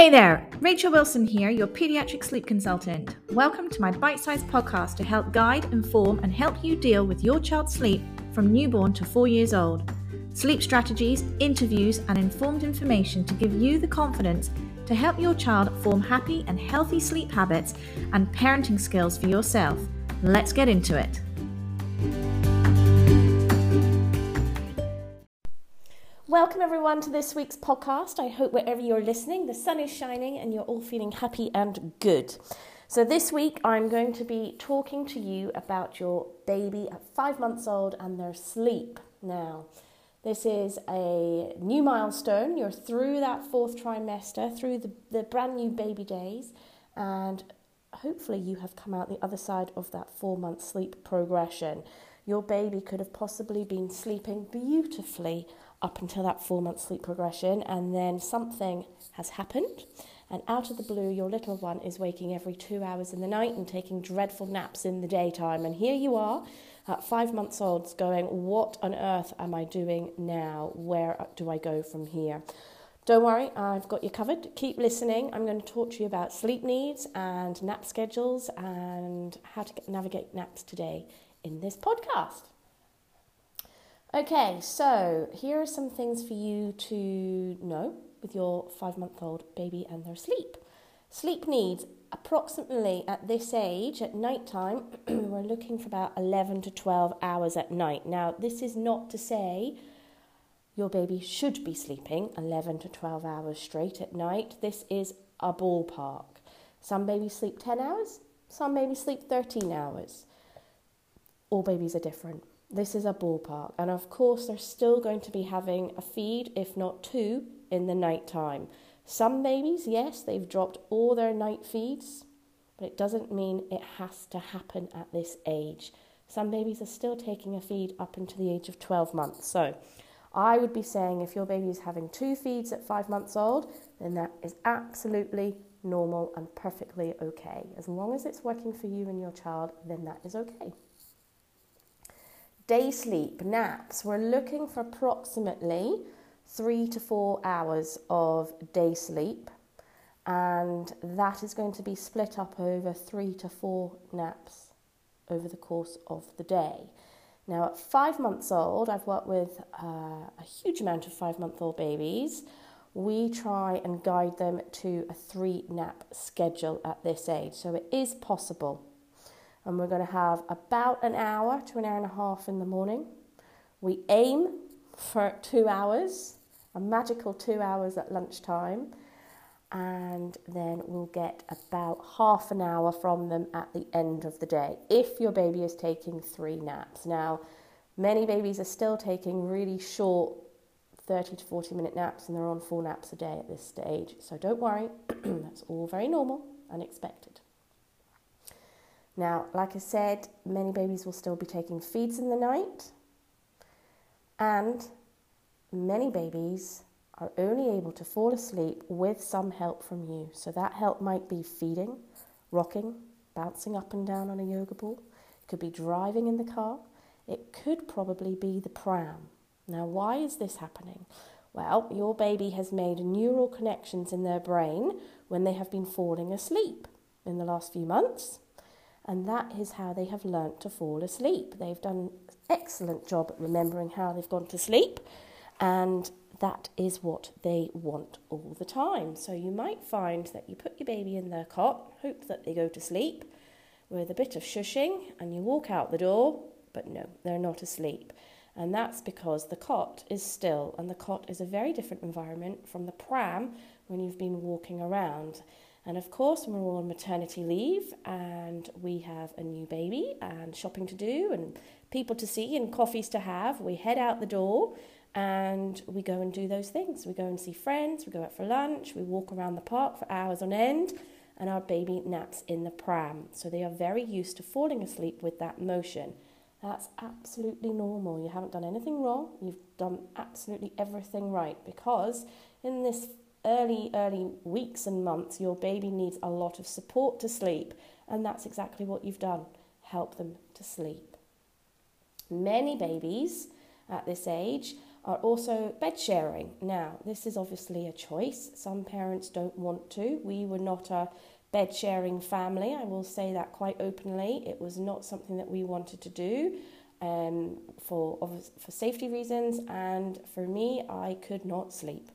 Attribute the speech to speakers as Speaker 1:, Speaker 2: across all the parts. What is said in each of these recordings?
Speaker 1: Hey there, Rachael Wilson here, your pediatric sleep consultant. Welcome to my bite sized podcast to help guide, inform, and help you deal with your child's sleep from newborn to four years old. Sleep strategies, interviews, and informed information to give you the confidence to help your child form happy and healthy sleep habits and parenting skills for yourself. Let's get into it. Welcome, everyone, to this week's podcast. I hope wherever you're listening, the sun is shining and you're all feeling happy and good. So, this week I'm going to be talking to you about your baby at five months old and their sleep. Now, this is a new milestone. You're through that fourth trimester, through the, the brand new baby days, and hopefully you have come out the other side of that four month sleep progression. Your baby could have possibly been sleeping beautifully up until that four month sleep progression, and then something has happened. And out of the blue, your little one is waking every two hours in the night and taking dreadful naps in the daytime. And here you are, at five months old, going, What on earth am I doing now? Where do I go from here? Don't worry, I've got you covered. Keep listening. I'm going to talk to you about sleep needs and nap schedules and how to navigate naps today in this podcast. Okay, so here are some things for you to know with your five month old baby and their sleep. Sleep needs approximately at this age at night time, we're looking for about 11 to 12 hours at night. Now, this is not to say your baby should be sleeping 11 to 12 hours straight at night. This is a ballpark. Some babies sleep 10 hours, some babies sleep 13 hours. All babies are different this is a ballpark. And of course, they're still going to be having a feed, if not two, in the night time. Some babies, yes, they've dropped all their night feeds, but it doesn't mean it has to happen at this age. Some babies are still taking a feed up until the age of 12 months. So I would be saying if your baby is having two feeds at five months old, then that is absolutely normal and perfectly okay. As long as it's working for you and your child, then that is okay. Day sleep, naps, we're looking for approximately three to four hours of day sleep, and that is going to be split up over three to four naps over the course of the day. Now, at five months old, I've worked with uh, a huge amount of five month old babies. We try and guide them to a three nap schedule at this age, so it is possible and we're going to have about an hour to an hour and a half in the morning. We aim for two hours, a magical two hours at lunchtime, and then we'll get about half an hour from them at the end of the day if your baby is taking three naps. Now, many babies are still taking really short 30 to 40 minute naps and they're on four naps a day at this stage. So don't worry, that's all very normal and expected. Now, like I said, many babies will still be taking feeds in the night, and many babies are only able to fall asleep with some help from you. So, that help might be feeding, rocking, bouncing up and down on a yoga ball, it could be driving in the car, it could probably be the pram. Now, why is this happening? Well, your baby has made neural connections in their brain when they have been falling asleep in the last few months and that is how they have learnt to fall asleep. They've done an excellent job at remembering how they've gone to sleep, and that is what they want all the time. So you might find that you put your baby in their cot, hope that they go to sleep with a bit of shushing, and you walk out the door, but no, they're not asleep. And that's because the cot is still, and the cot is a very different environment from the pram when you've been walking around. And of course, we're all on maternity leave and we have a new baby and shopping to do and people to see and coffees to have, we head out the door and we go and do those things. We go and see friends, we go out for lunch, we walk around the park for hours on end, and our baby naps in the pram. So they are very used to falling asleep with that motion. That's absolutely normal. You haven't done anything wrong. You've done absolutely everything right because in this early, early weeks and months, your baby needs a lot of support to sleep, and that's exactly what you've done help them to sleep. Many babies at this age are also bed sharing. Now, this is obviously a choice. Some parents don't want to. We were not a bed sharing family. I will say that quite openly. It was not something that we wanted to do um, for for safety reasons, and for me, I could not sleep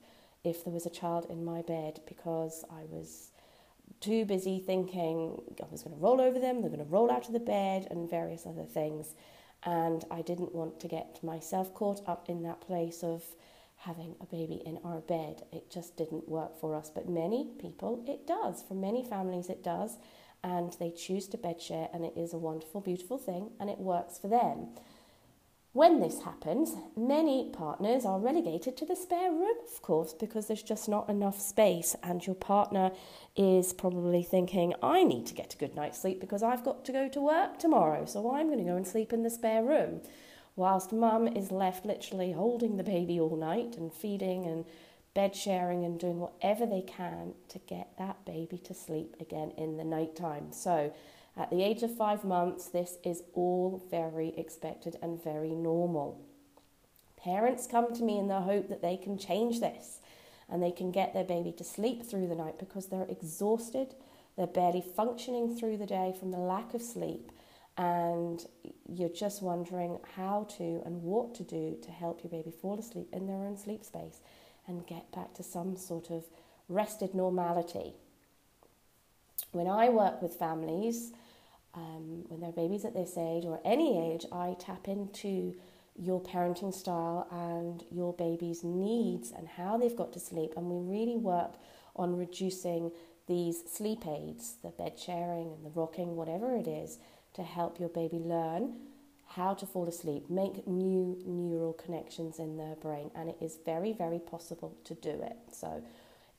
Speaker 1: if there was a child in my bed because I was too busy thinking I was going to roll over them, they're going to roll out of the bed, and various other things. And I didn't want to get myself caught up in that place of having a baby in our bed. It just didn't work for us. But many people, it does. For many families, it does. And they choose to bed share, and it is a wonderful, beautiful thing, and it works for them. When this happens, many partners are relegated to the spare room, of course, because there's just not enough space, and your partner is probably thinking, I need to get a good night's sleep because I've got to go to work tomorrow, so I'm going to go and sleep in the spare room. Whilst mum is left literally holding the baby all night and feeding and bed sharing and doing whatever they can to get that baby to sleep again in the night time. So, at the age of five months, this is all very expected and very normal. Parents come to me in the hope that they can change this and they can get their baby to sleep through the night because they're exhausted, they're barely functioning through the day from the lack of sleep, and you're just wondering how to and what to do to help your baby fall asleep in their own sleep space and get back to some sort of rested normality. When I work with families, um, when they're babies at this age or any age, I tap into your parenting style and your baby's needs and how they've got to sleep. And we really work on reducing these sleep aids, the bed sharing and the rocking, whatever it is, to help your baby learn how to fall asleep, make new neural connections in their brain. And it is very, very possible to do it. So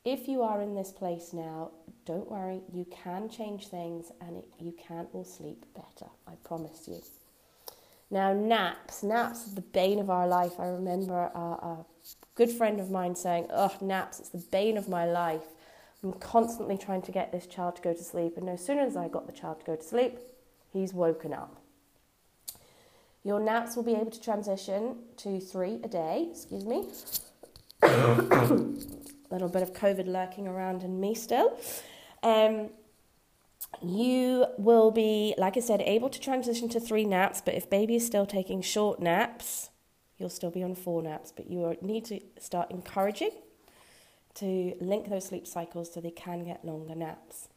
Speaker 1: if you are in this place now, don't worry, you can change things and it, you can all sleep better. I promise you. Now, naps. Naps is the bane of our life. I remember a, a good friend of mine saying, Oh, naps, it's the bane of my life. I'm constantly trying to get this child to go to sleep. And no sooner as I got the child to go to sleep, he's woken up. Your naps will be able to transition to three a day, excuse me. a little bit of COVID lurking around in me still. Um, you will be, like I said, able to transition to three naps, but if baby is still taking short naps, you'll still be on four naps. But you need to start encouraging to link those sleep cycles so they can get longer naps.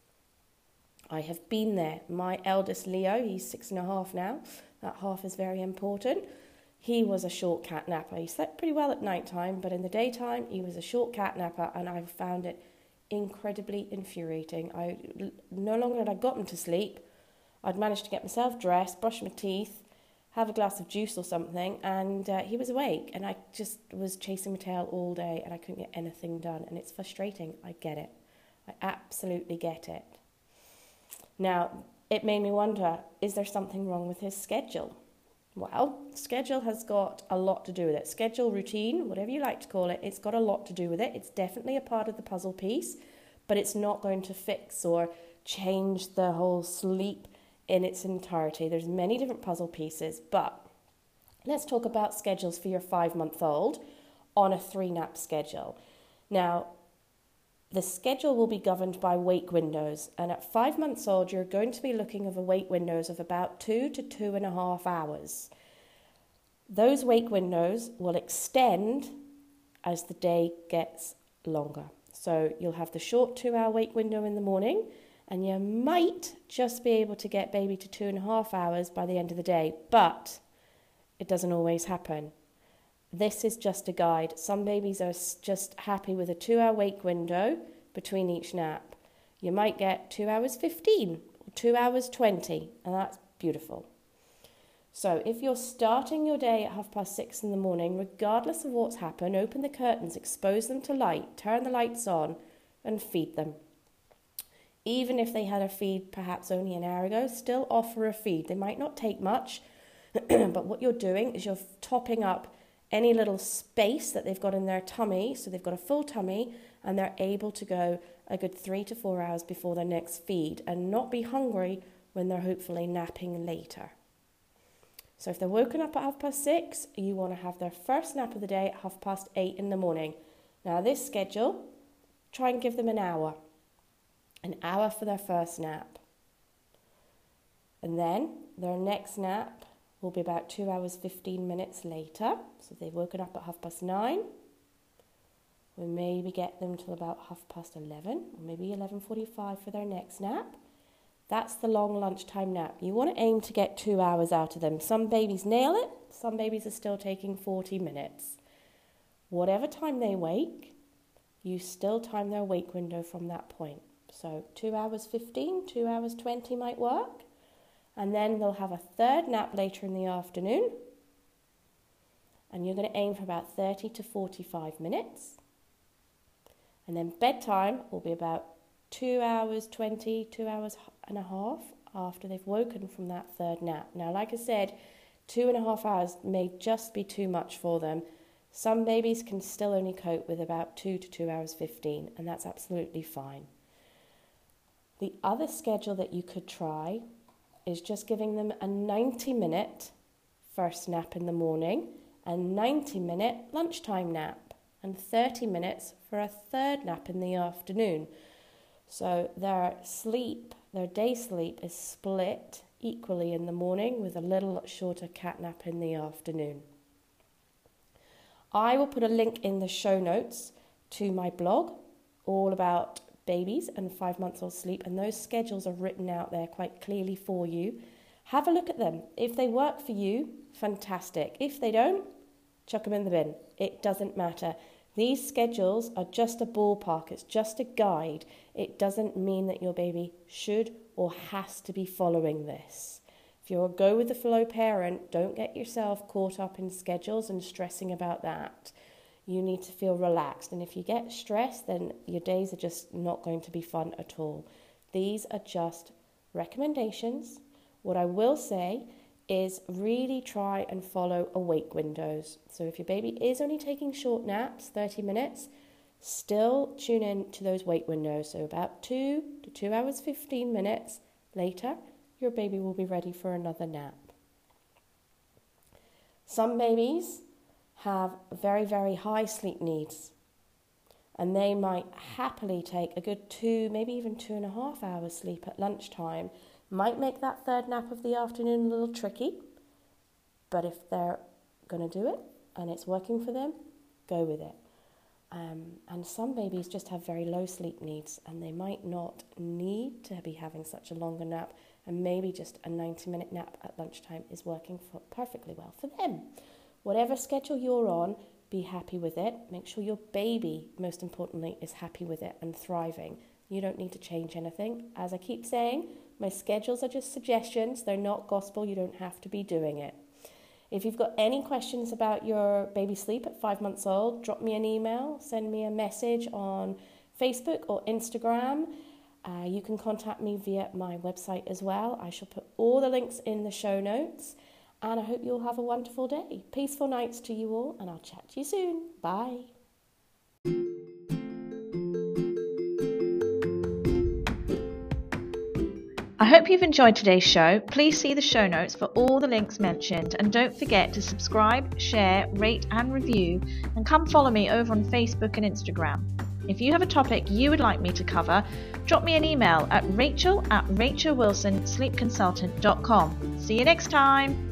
Speaker 1: I have been there. My eldest Leo, he's six and a half now. That half is very important. He was a short cat napper. He slept pretty well at night time, but in the daytime, he was a short cat napper, and I found it incredibly infuriating. I no longer had I gotten to sleep. I'd managed to get myself dressed, brush my teeth, have a glass of juice or something, and uh, he was awake. And I just was chasing my tail all day, and I couldn't get anything done. And it's frustrating. I get it. I absolutely get it. Now, it made me wonder: is there something wrong with his schedule? Well, schedule has got a lot to do with it. Schedule, routine, whatever you like to call it, it's got a lot to do with it. It's definitely a part of the puzzle piece, but it's not going to fix or change the whole sleep in its entirety. There's many different puzzle pieces, but let's talk about schedules for your five month old on a three nap schedule. Now, the schedule will be governed by wake windows, and at five months old, you're going to be looking a wake windows of about two to two and a half hours. Those wake windows will extend as the day gets longer. So you'll have the short two hour wake window in the morning, and you might just be able to get baby to two and a half hours by the end of the day, but it doesn't always happen. This is just a guide. Some babies are just happy with a two hour wake window between each nap. You might get two hours 15 or two hours 20, and that's beautiful. So, if you're starting your day at half past six in the morning, regardless of what's happened, open the curtains, expose them to light, turn the lights on, and feed them. Even if they had a feed perhaps only an hour ago, still offer a feed. They might not take much, but what you're doing is you're topping up any little space that they've got in their tummy, so they've got a full tummy and they're able to go a good three to four hours before their next feed and not be hungry when they're hopefully napping later. So if they're woken up at half past six, you want to have their first nap of the day at half past eight in the morning. Now, this schedule, try and give them an hour. An hour for their first nap. And then their next nap will be about two hours, 15 minutes later. So they've woken up at half past nine. We maybe get them till about half past 11 or maybe 11.45 for their next nap. That's the long lunchtime nap. You want to aim to get two hours out of them. Some babies nail it, some babies are still taking 40 minutes. Whatever time they wake, you still time their wake window from that point. So, two hours 15, two hours 20 might work. And then they'll have a third nap later in the afternoon. And you're going to aim for about 30 to 45 minutes. And then bedtime will be about two hours 20, two hours and a half after they've woken from that third nap. Now, like I said, two and a half hours may just be too much for them. Some babies can still only cope with about two to two hours 15, and that's absolutely fine. The other schedule that you could try is just giving them a 90 minute first nap in the morning, a 90 minute lunchtime nap, and 30 minutes for a third nap in the afternoon. So their sleep, their day sleep, is split equally in the morning with a little shorter cat nap in the afternoon. I will put a link in the show notes to my blog all about babies and five months old sleep, and those schedules are written out there quite clearly for you. Have a look at them. If they work for you, fantastic. If they don't, chuck them in the bin. It doesn't matter. These schedules are just a ballpark, it's just a guide. It doesn't mean that your baby should or has to be following this. If you're a go with the flow parent, don't get yourself caught up in schedules and stressing about that. You need to feel relaxed. And if you get stressed, then your days are just not going to be fun at all. These are just recommendations. What I will say is really try and follow awake windows. So if your baby is only taking short naps, 30 minutes, still tune in to those wake windows. So about 2 to 2 hours 15 minutes later, your baby will be ready for another nap. Some babies have very, very high sleep needs, and they might happily take a good two, maybe even two and a half hours sleep at lunchtime might make that third nap of the afternoon a little tricky, but if they're going to do it and it's working for them, go with it. Um, and some babies just have very low sleep needs and they might not need to be having such a longer nap, and maybe just a 90 minute nap at lunchtime is working for, perfectly well for them. Whatever schedule you're on, be happy with it. Make sure your baby, most importantly, is happy with it and thriving. You don't need to change anything. As I keep saying, my schedules are just suggestions, they're not gospel. You don't have to be doing it. If you've got any questions about your baby sleep at five months old, drop me an email, send me a message on Facebook or Instagram. Uh, you can contact me via my website as well. I shall put all the links in the show notes. And I hope you'll have a wonderful day. Peaceful nights to you all, and I'll chat to you soon. Bye.
Speaker 2: I hope you've enjoyed today's show. Please see the show notes for all the links mentioned and don't forget to subscribe, share, rate, and review. And come follow me over on Facebook and Instagram. If you have a topic you would like me to cover, drop me an email at rachel at rachelwilsonsleepconsultant.com. See you next time.